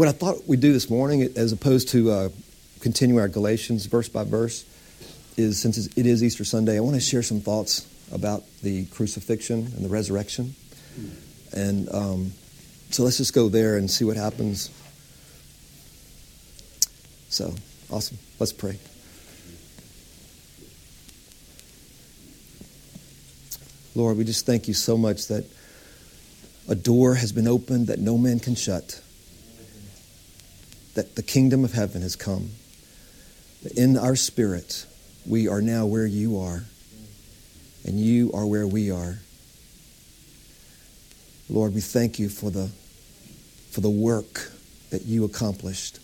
what I thought we'd do this morning, as opposed to uh, continue our Galatians verse by verse, is since it is Easter Sunday, I want to share some thoughts about the crucifixion and the resurrection. And um, so let's just go there and see what happens. So, awesome. Let's pray. Lord, we just thank you so much that a door has been opened that no man can shut, that the kingdom of heaven has come. In our spirit, we are now where you are, and you are where we are. Lord, we thank you for the, for the work that you accomplished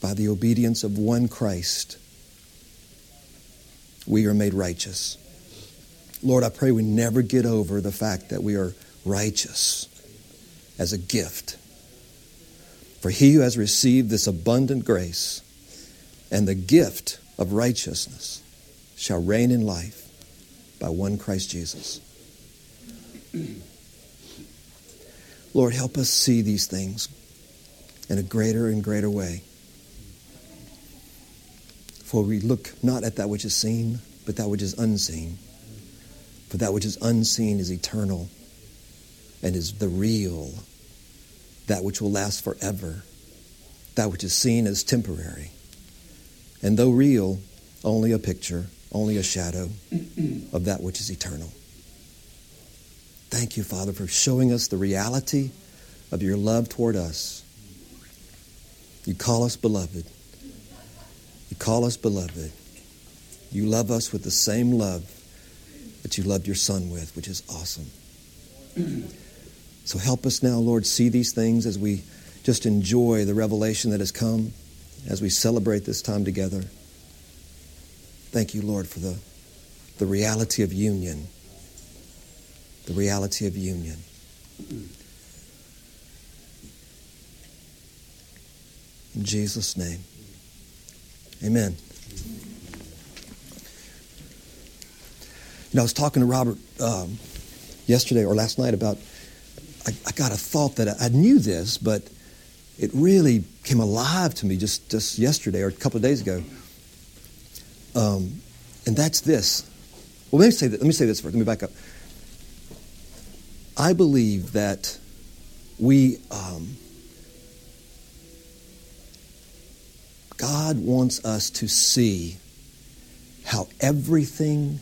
by the obedience of one Christ. We are made righteous. Lord, I pray we never get over the fact that we are righteous as a gift. For he who has received this abundant grace and the gift of righteousness shall reign in life by one Christ Jesus. Lord, help us see these things in a greater and greater way. For we look not at that which is seen, but that which is unseen. For that which is unseen is eternal and is the real, that which will last forever. That which is seen as temporary. And though real, only a picture, only a shadow of that which is eternal. Thank you, Father, for showing us the reality of your love toward us. You call us beloved. You call us beloved. You love us with the same love that you loved your son with, which is awesome. so help us now, Lord, see these things as we just enjoy the revelation that has come, as we celebrate this time together. Thank you, Lord, for the, the reality of union. The reality of union. In Jesus' name. Amen. You know, I was talking to Robert um, yesterday or last night about, I, I, got a thought that I, I knew this, but it really came alive to me just, just yesterday or a couple of days ago. Um, and that's this. Well, let me say that. Let me say this first. Let me back up. I believe that we, um, God wants us to see how everything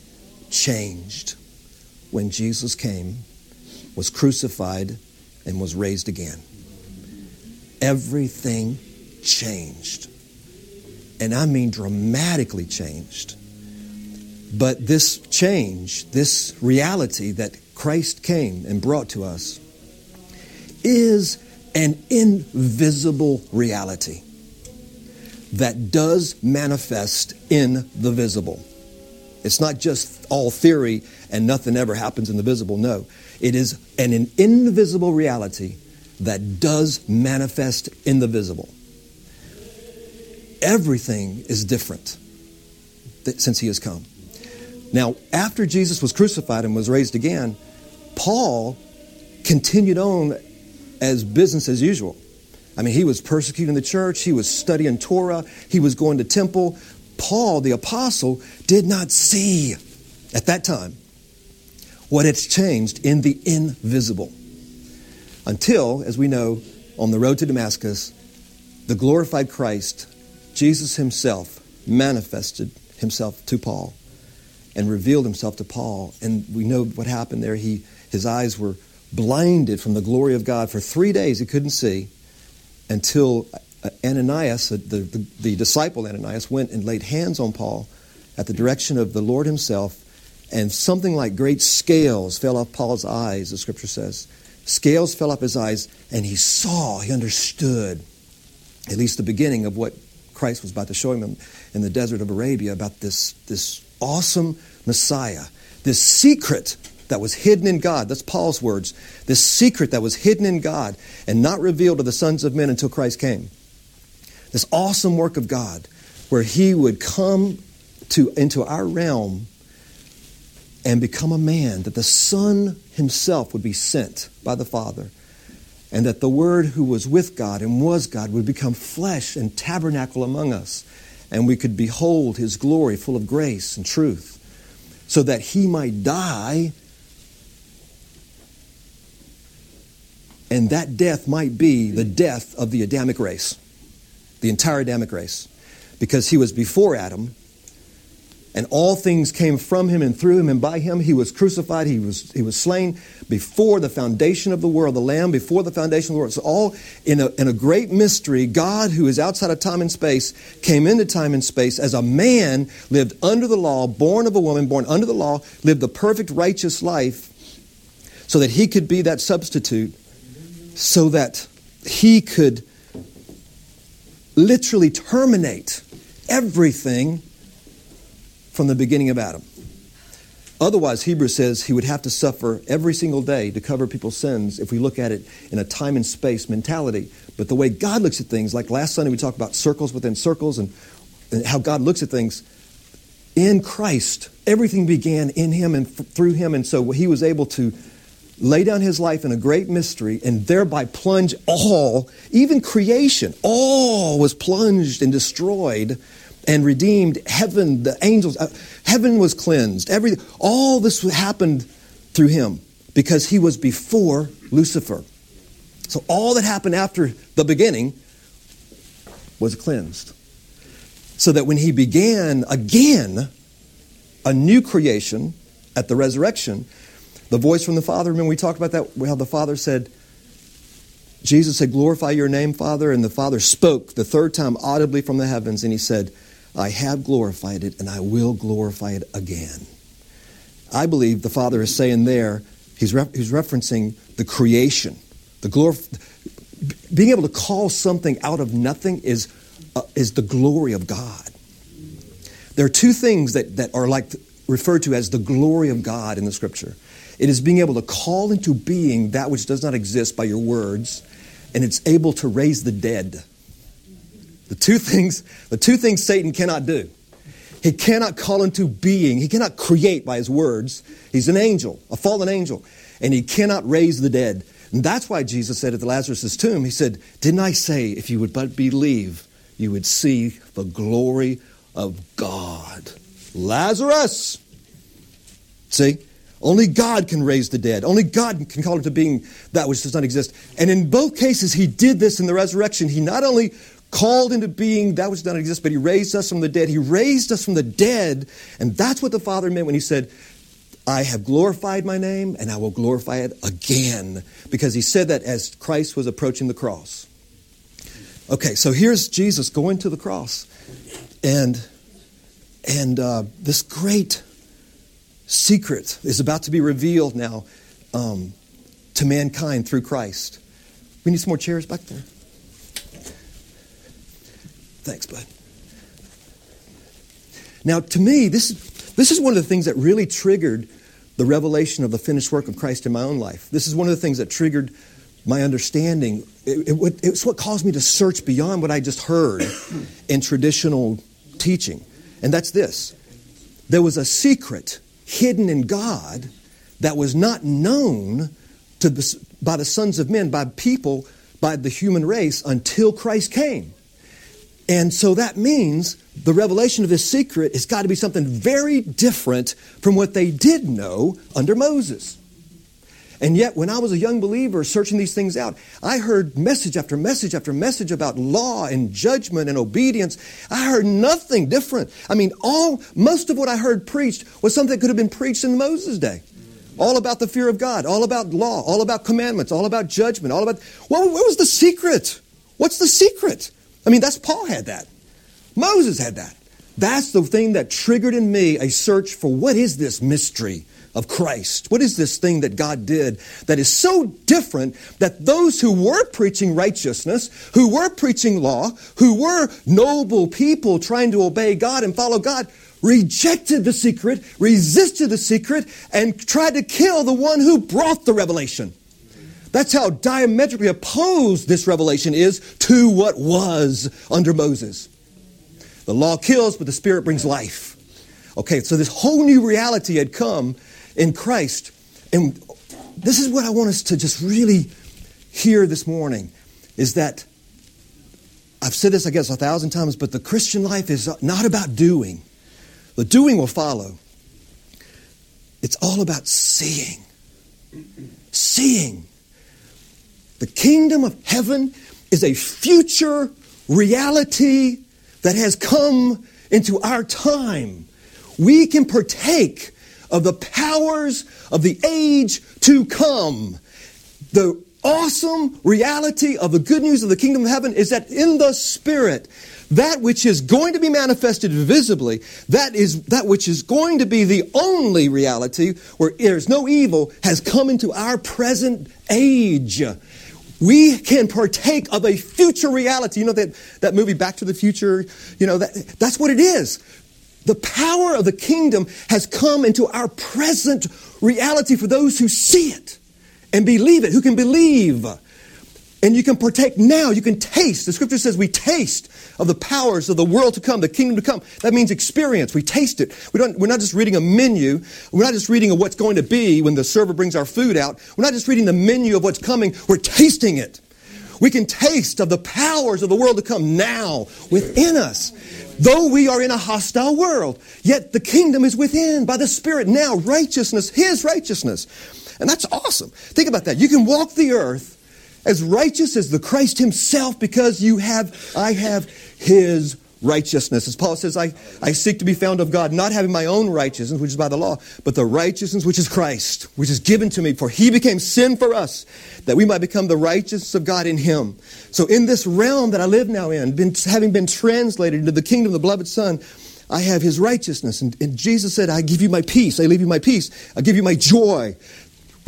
changed when Jesus came, was crucified, and was raised again. Everything changed. And I mean dramatically changed. But this change, this reality that Christ came and brought to us, is an invisible reality that does manifest in the visible. It's not just all theory and nothing ever happens in the visible. No, it is an, an invisible reality that does manifest in the visible. Everything is different since he has come. Now, after Jesus was crucified and was raised again, Paul continued on as business as usual. I mean, he was persecuting the church, he was studying Torah, he was going to temple, Paul, the apostle, did not see at that time what had changed in the invisible. Until, as we know, on the road to Damascus, the glorified Christ, Jesus himself, manifested himself to Paul and revealed himself to Paul. And we know what happened there. He, his eyes were blinded from the glory of God. For three days he couldn't see until uh, Ananias, the, the, the disciple Ananias, went and laid hands on Paul at the direction of the Lord himself, and something like great scales fell off Paul's eyes, the scripture says. Scales fell off his eyes, and he saw, he understood, at least the beginning of what Christ was about to show him in the desert of Arabia about this, this awesome Messiah, this secret that was hidden in God. That's Paul's words. This secret that was hidden in God and not revealed to the sons of men until Christ came this awesome work of God where He would come to, into our realm and become a man, that the Son Himself would be sent by the Father and that the Word who was with God and was God would become flesh and tabernacle among us, and we could behold his glory full of grace and truth, so that he might die, and that death might be the death of the Adamic race, the entire Adamic race, because he was before Adam and all things came from him and through him and by him. He was crucified, he was, he was slain before the foundation of the world, the Lamb before the foundation of the world. It's all in a, in a great mystery. God, who is outside of time and space, came into time and space as a man, lived under the law, born of a woman, born under the law, lived the perfect righteous life so that he could be that substitute, so that he could literally terminate everything from the beginning of Adam. Otherwise, Hebrews says he would have to suffer every single day to cover people's sins if we look at it in a time and space mentality. But the way God looks at things, like last Sunday we talked about circles within circles and, and how God looks at things, in Christ, everything began in him and f- through him. And so he was able to lay down his life in a great mystery and thereby plunge all, even creation, all was plunged and destroyed and redeemed heaven, the angels. Uh, heaven was cleansed. Everything, all this happened through him because he was before Lucifer. So all that happened after the beginning was cleansed. So that when he began again a new creation at the resurrection, the voice from the Father, remember we talked about that, how the Father said, Jesus said, Glorify your name, Father. And the Father spoke the third time audibly from the heavens, and he said, I have glorified it and I will glorify it again. I believe the Father is saying there, he's, re- he's referencing the creation. The glor- being able to call something out of nothing is, uh, is the glory of God. There are two things that, that are like referred to as the glory of God in the scripture. It is being able to call into being that which does not exist by your words, and it's able to raise the dead. The two things, the two things Satan cannot do. He cannot call into being, he cannot create by his words. He's an angel, a fallen angel, and he cannot raise the dead. And that's why Jesus said at the Lazarus' tomb, he said, Didn't I say if you would but believe, you would see the glory of God? Lazarus! See? Only God can raise the dead. Only God can call into being that which does not exist. And in both cases, He did this in the resurrection. He not only called into being that which does not exist, but he raised us from the dead. He raised us from the dead. And that's what the Father meant when he said, I have glorified my name and I will glorify it again. Because he said that as Christ was approaching the cross. Okay, so here's Jesus going to the cross. And, and uh, this great secret is about to be revealed now um, to mankind through Christ. We need some more chairs back there. Thanks, bud. Now, to me, this, this is one of the things that really triggered the revelation of the finished work of Christ in my own life. This is one of the things that triggered my understanding. It, it, it's what caused me to search beyond what I just heard in traditional teaching. And that's this there was a secret hidden in God that was not known to by the sons of men, by people, by the human race until Christ came. And so that means the revelation of this secret has got to be something very different from what they did know under Moses. And yet, when I was a young believer searching these things out, I heard message after message after message about law and judgment and obedience. I heard nothing different. I mean, all most of what I heard preached was something that could have been preached in Moses' day. All about the fear of God, all about law, all about commandments, all about judgment, all about. Well, what was the secret? What's the secret? I mean, that's Paul had that. Moses had that. That's the thing that triggered in me a search for what is this mystery of Christ? What is this thing that God did that is so different that those who were preaching righteousness, who were preaching law, who were noble people trying to obey God and follow God, rejected the secret, resisted the secret, and tried to kill the one who brought the revelation. That's how diametrically opposed this revelation is to what was under Moses. The law kills, but the Spirit brings life. Okay, so this whole new reality had come in Christ. And this is what I want us to just really hear this morning is that I've said this, I guess, a thousand times, but the Christian life is not about doing. The doing will follow. It's all about seeing. Seeing. The kingdom of heaven is a future reality that has come into our time. We can partake of the powers of the age to come. The awesome reality of the good news of the kingdom of heaven is that in the spirit, that which is going to be manifested visibly, that is that which is going to be the only reality where there's no evil, has come into our present age. We can partake of a future reality. You know that, that movie Back to the Future? You know, that, that's what it is. The power of the kingdom has come into our present reality for those who see it and believe it, who can believe. And you can partake now. You can taste. The scripture says we taste of the powers of the world to come, the kingdom to come. That means experience. We taste it. We don't, we're not just reading a menu. We're not just reading of what's going to be when the server brings our food out. We're not just reading the menu of what's coming. We're tasting it. We can taste of the powers of the world to come now within us. Though we are in a hostile world, yet the kingdom is within by the Spirit now. Righteousness, His righteousness. And that's awesome. Think about that. You can walk the earth as righteous as the Christ himself because you have, I have his righteousness. As Paul says, I, I seek to be found of God, not having my own righteousness, which is by the law, but the righteousness which is Christ, which is given to me. For he became sin for us, that we might become the righteousness of God in him. So in this realm that I live now in, been, having been translated into the kingdom of the beloved Son, I have his righteousness. And, and Jesus said, I give you my peace. I leave you my peace. I give you my joy.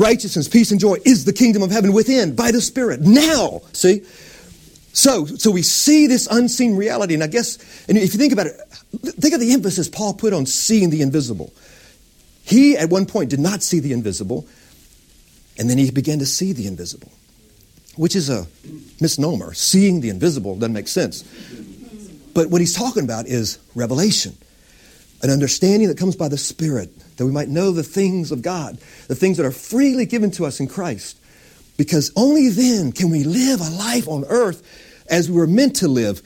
Righteousness, peace, and joy is the kingdom of heaven within by the Spirit. Now, see? So, so we see this unseen reality. And I guess, and if you think about it, think of the emphasis Paul put on seeing the invisible. He, at one point, did not see the invisible, and then he began to see the invisible, which is a misnomer. Seeing the invisible doesn't make sense. But what he's talking about is revelation, an understanding that comes by the Spirit that we might know the things of God, the things that are freely given to us in Christ. Because only then can we live a life on earth as we were meant to live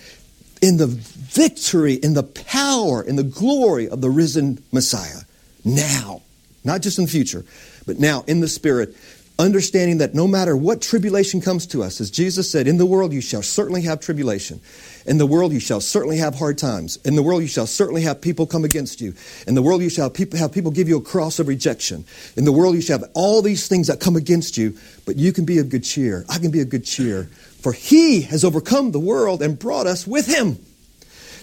in the victory, in the power, in the glory of the risen Messiah. Now, not just in the future, but now in the Spirit, understanding that no matter what tribulation comes to us, as Jesus said, in the world you shall certainly have tribulation. In the world you shall certainly have hard times. In the world you shall certainly have people come against you. In the world you shall have people give you a cross of rejection. In the world you shall have all these things that come against you, but you can be of good cheer. I can be of good cheer. For he has overcome the world and brought us with him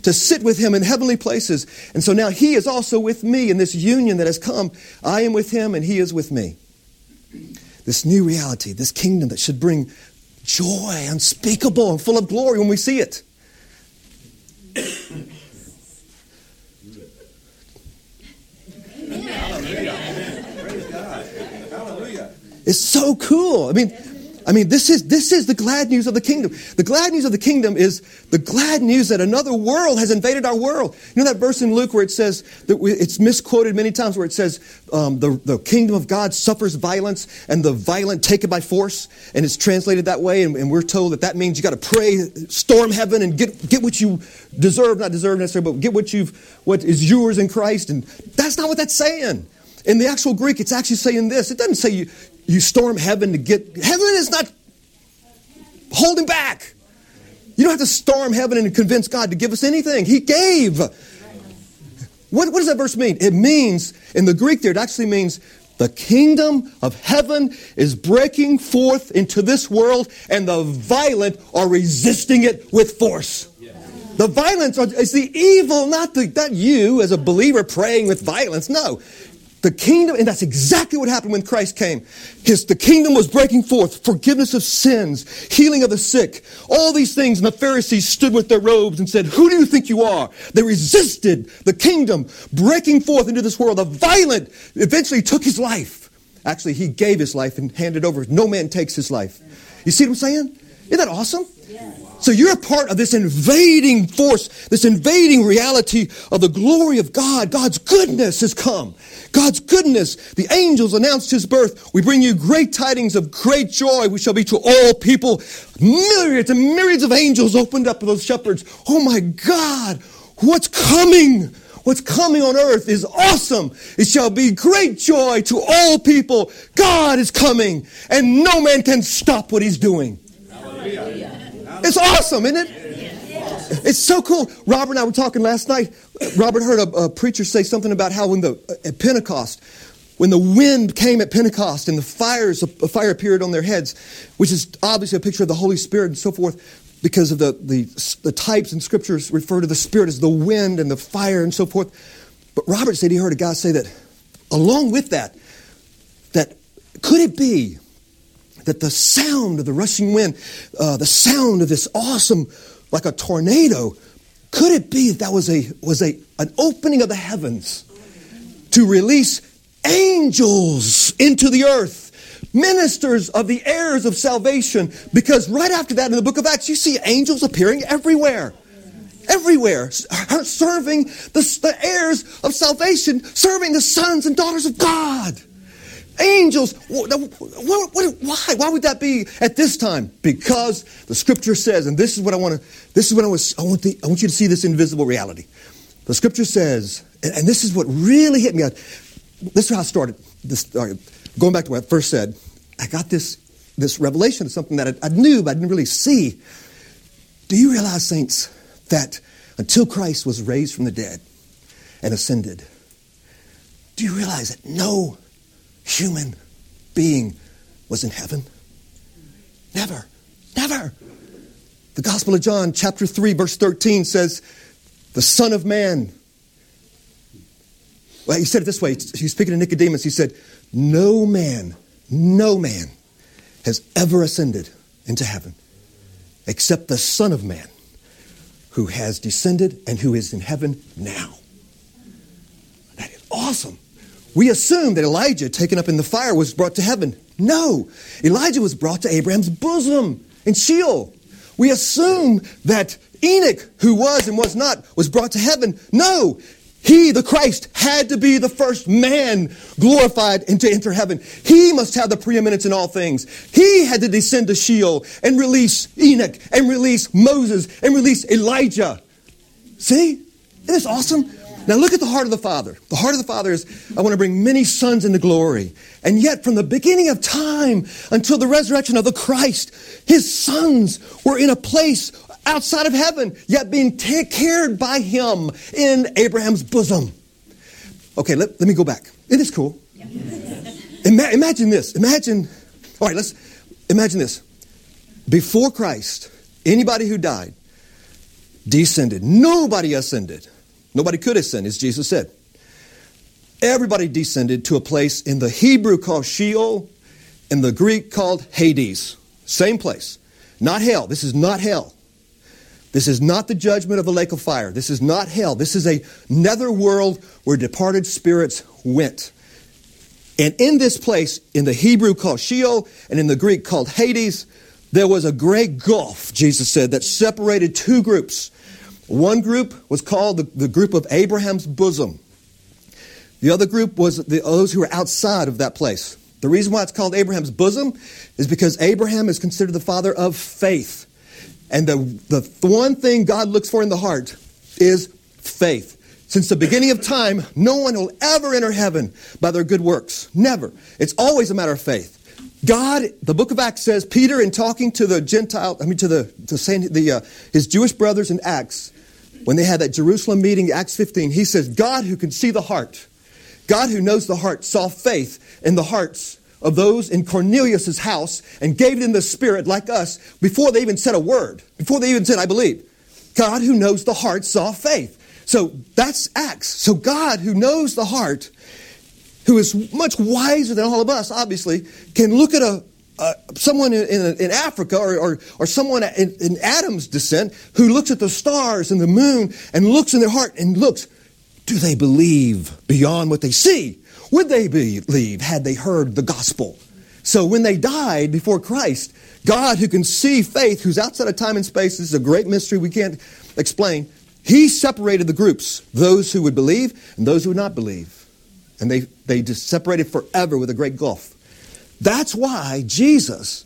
to sit with him in heavenly places. And so now he is also with me in this union that has come. I am with him and he is with me. This new reality, this kingdom that should bring joy unspeakable and full of glory when we see it. It's so cool. I mean, I mean, this is, this is the glad news of the kingdom. The glad news of the kingdom is the glad news that another world has invaded our world. You know that verse in Luke where it says, that it's misquoted many times, where it says, um, the, the kingdom of God suffers violence and the violent take it by force. And it's translated that way. And, and we're told that that means you got to pray, storm heaven, and get, get what you deserve, not deserve necessarily, but get what, you've, what is yours in Christ. And that's not what that's saying. In the actual Greek, it's actually saying this. It doesn't say you, you storm heaven to get, heaven is not holding back. You don't have to storm heaven and convince God to give us anything. He gave. What, what does that verse mean? It means, in the Greek there, it actually means the kingdom of heaven is breaking forth into this world, and the violent are resisting it with force. The violence is the evil, not, the, not you as a believer praying with violence. No. The kingdom, and that's exactly what happened when Christ came. His, the kingdom was breaking forth, forgiveness of sins, healing of the sick, all these things. And the Pharisees stood with their robes and said, Who do you think you are? They resisted the kingdom breaking forth into this world. The violent eventually took his life. Actually, he gave his life and handed over. No man takes his life. You see what I'm saying? Isn't that awesome? So you're a part of this invading force, this invading reality of the glory of God. God's goodness has come. God's goodness. The angels announced his birth. We bring you great tidings of great joy. We shall be to all people. Myriads and myriads of angels opened up to those shepherds. Oh my God, what's coming? What's coming on earth is awesome. It shall be great joy to all people. God is coming, and no man can stop what he's doing. Hallelujah. It's awesome, isn't it? It's so cool. Robert and I were talking last night. Robert heard a, a preacher say something about how when the at Pentecost, when the wind came at Pentecost and the fires, a fire appeared on their heads, which is obviously a picture of the Holy Spirit and so forth, because of the, the, the types in scriptures refer to the Spirit as the wind and the fire and so forth. But Robert said he heard a guy say that along with that, that could it be that the sound of the rushing wind, uh, the sound of this awesome, like a tornado, could it be that, that was a was a an opening of the heavens to release angels into the earth, ministers of the heirs of salvation? Because right after that in the book of Acts, you see angels appearing everywhere. Everywhere, serving the, the heirs of salvation, serving the sons and daughters of God. Angels, what, what, why? Why would that be at this time? Because the scripture says, and this is what I want to, this is what I, was, I, want, the, I want you to see this invisible reality. The scripture says, and, and this is what really hit me. This is how I started. This, uh, going back to what I first said, I got this, this revelation of something that I, I knew, but I didn't really see. Do you realize, saints, that until Christ was raised from the dead and ascended, do you realize that no human being was in heaven? Never. Never. The Gospel of John, chapter 3, verse 13 says, The Son of Man. Well, he said it this way. He was speaking to Nicodemus. He said, No man, no man has ever ascended into heaven except the Son of Man who has descended and who is in heaven now. That is awesome. We assume that Elijah, taken up in the fire, was brought to heaven. No, Elijah was brought to Abraham's bosom in Sheol. We assume that Enoch, who was and was not, was brought to heaven. No, he, the Christ, had to be the first man glorified and to enter heaven. He must have the preeminence in all things. He had to descend to Sheol and release Enoch and release Moses and release Elijah. See? Isn't this awesome? Now look at the heart of the Father. The heart of the Father is, I want to bring many sons into glory. And yet, from the beginning of time until the resurrection of the Christ, his sons were in a place outside of heaven, yet being cared by him in Abraham's bosom. Okay, let, let me go back. It is cool. Ima- imagine this. Imagine, all right, let's imagine this. Before Christ, anybody who died descended, nobody ascended. Nobody could ascend, as Jesus said. Everybody descended to a place in the Hebrew called Sheol, in the Greek called Hades. Same place. Not hell. This is not hell. This is not the judgment of the lake of fire. This is not hell. This is a nether world where departed spirits went. And in this place, in the Hebrew called Sheol and in the Greek called Hades, there was a great gulf, Jesus said, that separated two groups. One group was called the, the group of Abraham's bosom. The other group was the, those who were outside of that place. The reason why it's called Abraham's bosom is because Abraham is considered the father of faith. And the, the one thing God looks for in the heart is faith. Since the beginning of time, no one will ever enter heaven by their good works. Never. It's always a matter of faith. God, the book of Acts says, Peter, in talking to the Gentile, I mean, to the, to the, uh, his Jewish brothers in Acts, when they had that Jerusalem meeting, Acts 15, he says, God who can see the heart, God who knows the heart, saw faith in the hearts of those in Cornelius' house and gave them the Spirit like us before they even said a word, before they even said, I believe. God who knows the heart saw faith. So that's Acts. So God who knows the heart, who is much wiser than all of us, obviously, can look at a, uh, someone in, in, in Africa or, or, or someone in, in, Adam's descent who looks at the stars and the moon and looks in their heart and looks, do they believe beyond what they see? Would they believe had they heard the gospel? So when they died before Christ, God who can see faith, who's outside of time and space, this is a great mystery we can't explain. He separated the groups, those who would believe and those who would not believe. And they, they just separated forever with a great gulf. That's why Jesus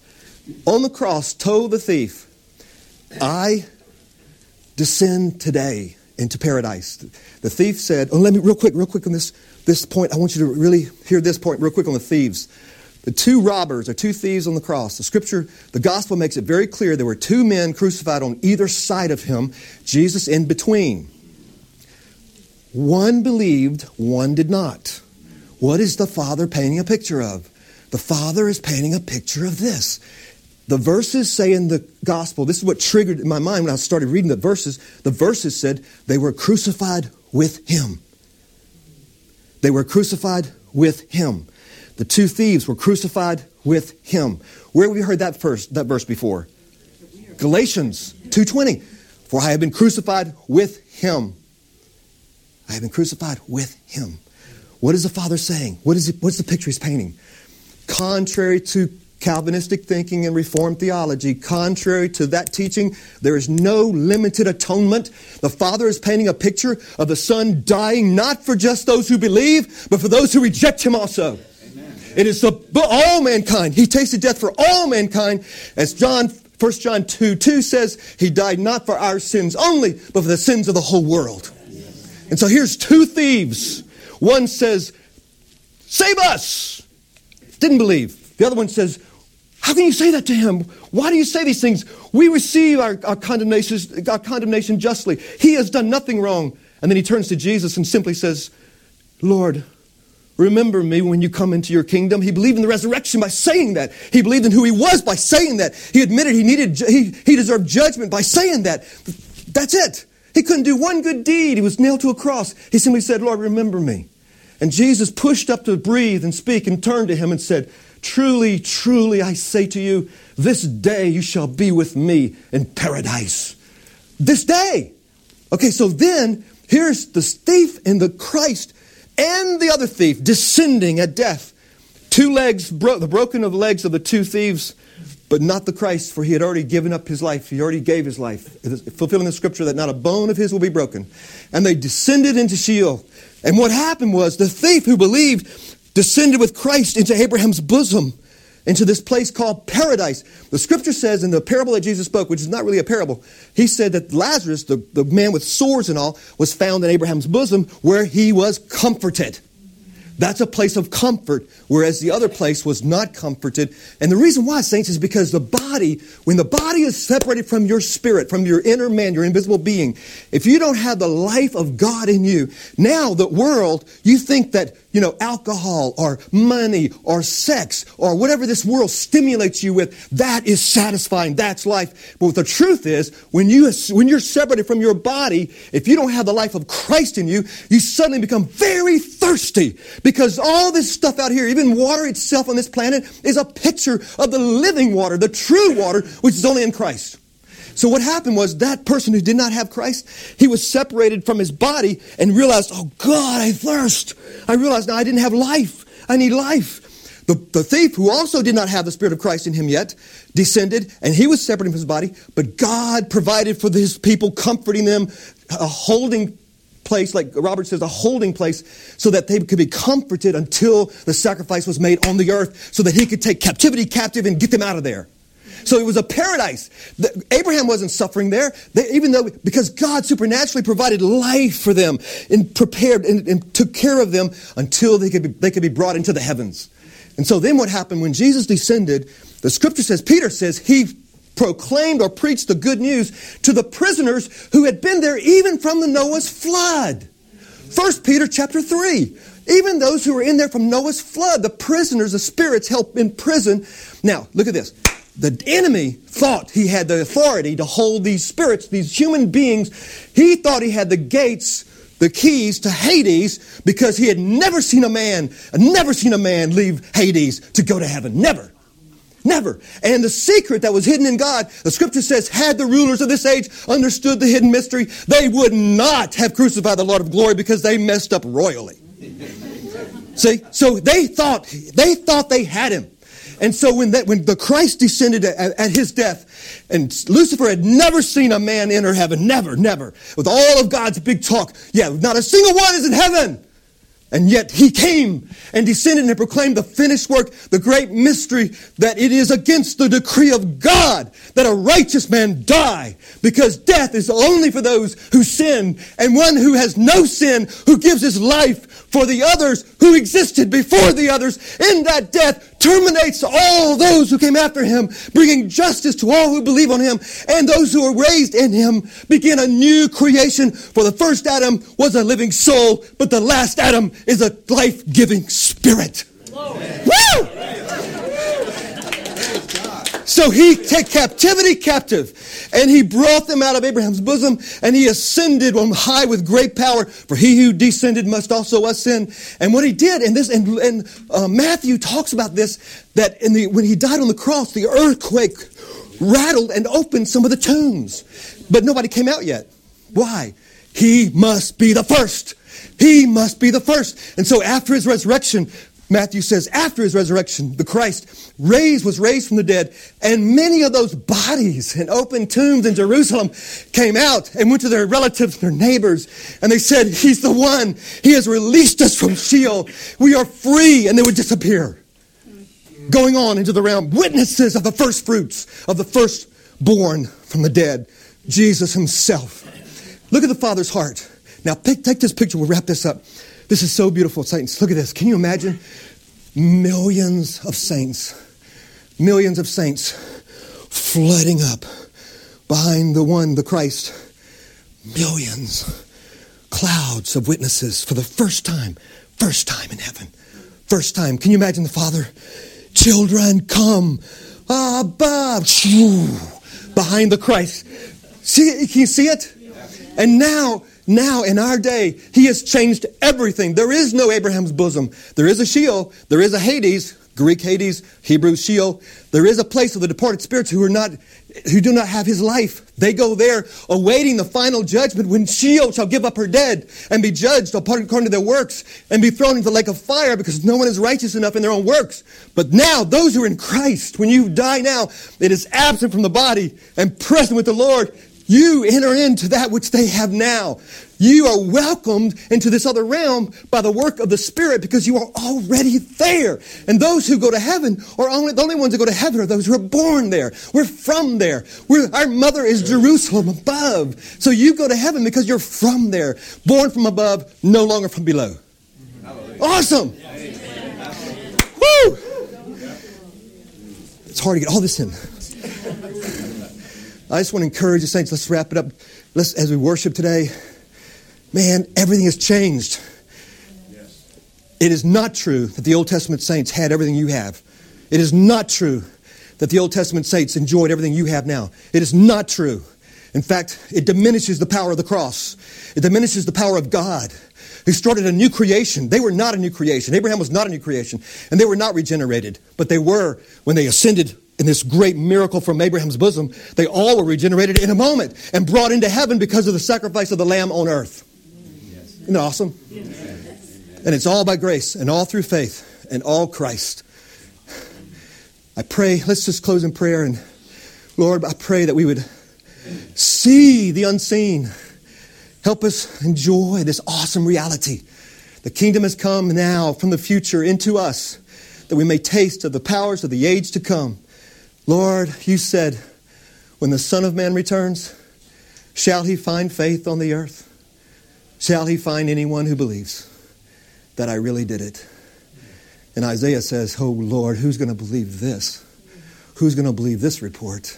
on the cross told the thief, I descend today into paradise. The thief said, Oh, let me, real quick, real quick on this, this point. I want you to really hear this point real quick on the thieves. The two robbers or two thieves on the cross. The scripture, the gospel makes it very clear there were two men crucified on either side of him, Jesus in between. One believed, one did not. What is the Father painting a picture of? The Father is painting a picture of this. The verses say in the gospel, this is what triggered in my mind when I started reading the verses. The verses said they were crucified with him. They were crucified with him. The two thieves were crucified with him. Where have we heard that verse, that verse before? Galatians 2.20. For I have been crucified with him. I have been crucified with him. What is the Father saying? What is what's the picture he's painting? Contrary to Calvinistic thinking and Reformed theology, contrary to that teaching, there is no limited atonement. The Father is painting a picture of the Son dying not for just those who believe, but for those who reject Him also. Amen. It is for all mankind. He tasted death for all mankind. As John 1 John 2 2 says, He died not for our sins only, but for the sins of the whole world. And so here's two thieves. One says, Save us! Didn't believe. The other one says, how can you say that to him? Why do you say these things? We receive our, our, condemnation, our condemnation justly. He has done nothing wrong. And then he turns to Jesus and simply says, Lord, remember me when you come into your kingdom. He believed in the resurrection by saying that. He believed in who he was by saying that. He admitted he needed, he, he deserved judgment by saying that. That's it. He couldn't do one good deed. He was nailed to a cross. He simply said, Lord, remember me. And Jesus pushed up to breathe and speak and turned to him and said, Truly, truly, I say to you, this day you shall be with me in paradise. This day. Okay, so then here's the thief and the Christ and the other thief descending at death. Two legs, bro- the broken of the legs of the two thieves, but not the Christ, for he had already given up his life. He already gave his life, fulfilling the scripture that not a bone of his will be broken. And they descended into Sheol. And what happened was the thief who believed descended with Christ into Abraham's bosom, into this place called paradise. The scripture says in the parable that Jesus spoke, which is not really a parable, he said that Lazarus, the, the man with sores and all, was found in Abraham's bosom where he was comforted. That's a place of comfort, whereas the other place was not comforted. And the reason why, saints, is because the body, when the body is separated from your spirit, from your inner man, your invisible being, if you don't have the life of God in you, now the world, you think that you know, alcohol or money or sex or whatever this world stimulates you with, that is satisfying. That's life. But the truth is, when, you, when you're separated from your body, if you don't have the life of Christ in you, you suddenly become very thirsty because all this stuff out here, even water itself on this planet, is a picture of the living water, the true water, which is only in Christ. So what happened was that person who did not have Christ, he was separated from his body and realized, oh God, I thirst. I realized now I didn't have life. I need life. The, the thief, who also did not have the Spirit of Christ in him yet, descended and he was separated from his body, but God provided for his people, comforting them, a holding place, like Robert says, a holding place, so that they could be comforted until the sacrifice was made on the earth, so that he could take captivity captive and get them out of there. So it was a paradise. Abraham wasn't suffering there, they, even though, because God supernaturally provided life for them and prepared and, and took care of them until they could, be, they could be brought into the heavens. And so then what happened when Jesus descended, the scripture says, Peter says, he proclaimed or preached the good news to the prisoners who had been there even from the Noah's flood. First Peter chapter 3. Even those who were in there from Noah's flood, the prisoners, the spirits held in prison. Now, look at this the enemy thought he had the authority to hold these spirits, these human beings. He thought he had the gates, the keys to Hades because he had never seen a man, never seen a man leave Hades to go to heaven. Never. Never. And the secret that was hidden in God, the scripture says, had the rulers of this age understood the hidden mystery, they would not have crucified the Lord of glory because they messed up royally. See? So they thought, they thought they had him. And so when that, when the Christ descended at, at, his death, and Lucifer had never seen a man enter heaven, never, never, with all of God's big talk, yeah, not a single one is in heaven. And yet he came and descended and proclaimed the finished work, the great mystery that it is against the decree of God that a righteous man die because death is only for those who sin and one who has no sin who gives his life for the others who existed before the others in that death terminates all those who came after him, bringing justice to all who believe on him, and those who are raised in him begin a new creation. For the first Adam was a living soul, but the last Adam is a life giving spirit. Woo! So he took captivity captive, and he brought them out of Abraham's bosom, and he ascended on high with great power. For he who descended must also ascend. And what he did, and this, and, and uh, Matthew talks about this, that in the when he died on the cross, the earthquake rattled and opened some of the tombs, but nobody came out yet. Why? He must be the first. He must be the first. And so after his resurrection, Matthew says, after his resurrection, the Christ raised, was raised from the dead, and many of those bodies in open tombs in Jerusalem came out and went to their relatives and their neighbors, and they said, He's the one. He has released us from Sheol. We are free, and they would disappear. Going on into the realm, witnesses of the first fruits of the firstborn from the dead, Jesus himself. Look at the Father's heart. Now, take, take this picture, we'll wrap this up. This is so beautiful, saints. Look at this. Can you imagine millions of saints, millions of saints flooding up behind the one, the Christ? Millions, clouds of witnesses for the first time, first time in heaven. First time. Can you imagine the Father? Children, come. Abba. Behind the Christ. See, can you see it? And now, now in our day, he has changed everything. There is no Abraham's bosom. There is a Sheol. There is a Hades, Greek Hades, Hebrew Sheol. There is a place of the departed spirits who are not, who do not have his life. They go there awaiting the final judgment when Sheol shall give up her dead and be judged according to their works and be thrown into the lake of fire because no one is righteous enough in their own works. But now, those who are in Christ, when you die now, it is absent from the body and present with the Lord. You enter into that which they have now. You are welcomed into this other realm by the work of the Spirit because you are already there. And those who go to heaven are only, the only ones who go to heaven are those who are born there. We're from there. We're, our mother is Jerusalem above. So you go to heaven because you're from there. Born from above, no longer from below. Awesome. Woo! It's hard to get all this in. I just want to encourage the saints. Let's wrap it up. Let's, as we worship today, man, everything has changed. Yes. It is not true that the Old Testament saints had everything you have. It is not true that the Old Testament saints enjoyed everything you have now. It is not true. In fact, it diminishes the power of the cross. It diminishes the power of God who started a new creation. They were not a new creation. Abraham was not a new creation, and they were not regenerated, but they were when they ascended in this great miracle from Abraham's bosom, they all were regenerated in a moment and brought into heaven because of the sacrifice of the Lamb on earth. Isn't that awesome? And it's all by grace and all through faith and all Christ. I pray, let's just close in prayer. And Lord, I pray that we would see the unseen. Help us enjoy this awesome reality. The kingdom has come now from the future into us that we may taste of the powers of the age to come. Lord, you said, when the Son of Man returns, shall he find faith on the earth? Shall he find anyone who believes that I really did it? And Isaiah says, Oh Lord, who's going to believe this? Who's going to believe this report?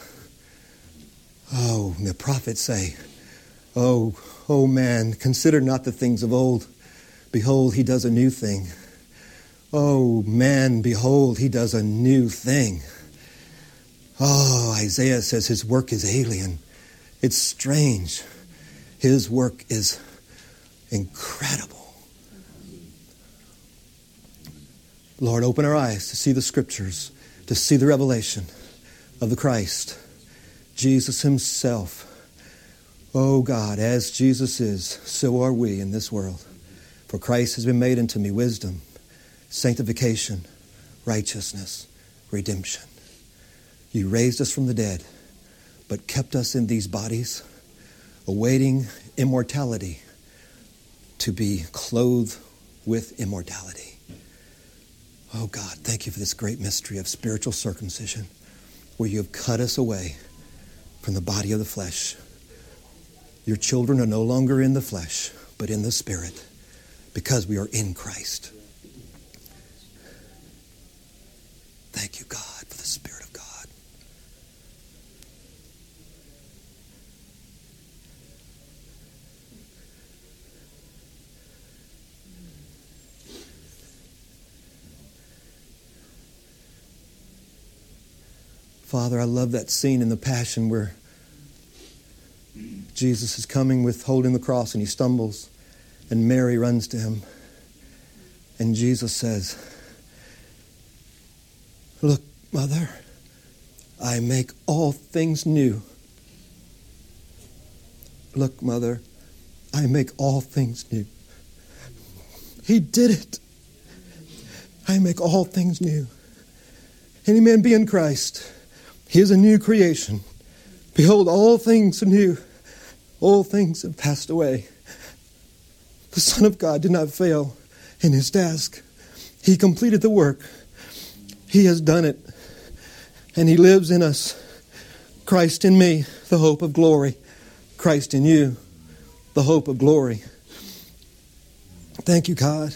Oh, the prophets say, Oh, oh man, consider not the things of old. Behold, he does a new thing. Oh man, behold, he does a new thing. Oh, Isaiah says his work is alien. It's strange. His work is incredible. Lord, open our eyes to see the scriptures, to see the revelation of the Christ, Jesus Himself. Oh God, as Jesus is, so are we in this world. For Christ has been made unto me wisdom, sanctification, righteousness, redemption. You raised us from the dead, but kept us in these bodies, awaiting immortality to be clothed with immortality. Oh God, thank you for this great mystery of spiritual circumcision, where you have cut us away from the body of the flesh. Your children are no longer in the flesh, but in the Spirit, because we are in Christ. Thank you, God, for the Spirit of God. Father, I love that scene in the Passion where Jesus is coming with holding the cross and he stumbles, and Mary runs to him. And Jesus says, Look, Mother, I make all things new. Look, Mother, I make all things new. He did it. I make all things new. Any man be in Christ he is a new creation. Behold, all things are new. All things have passed away. The Son of God did not fail in his task. He completed the work. He has done it. And he lives in us. Christ in me, the hope of glory. Christ in you, the hope of glory. Thank you, God.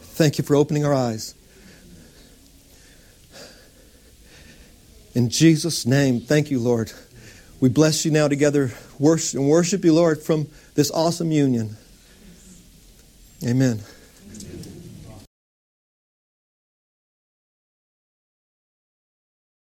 Thank you for opening our eyes. In Jesus' name, thank you, Lord. We bless you now together worship, and worship you, Lord, from this awesome union. Amen.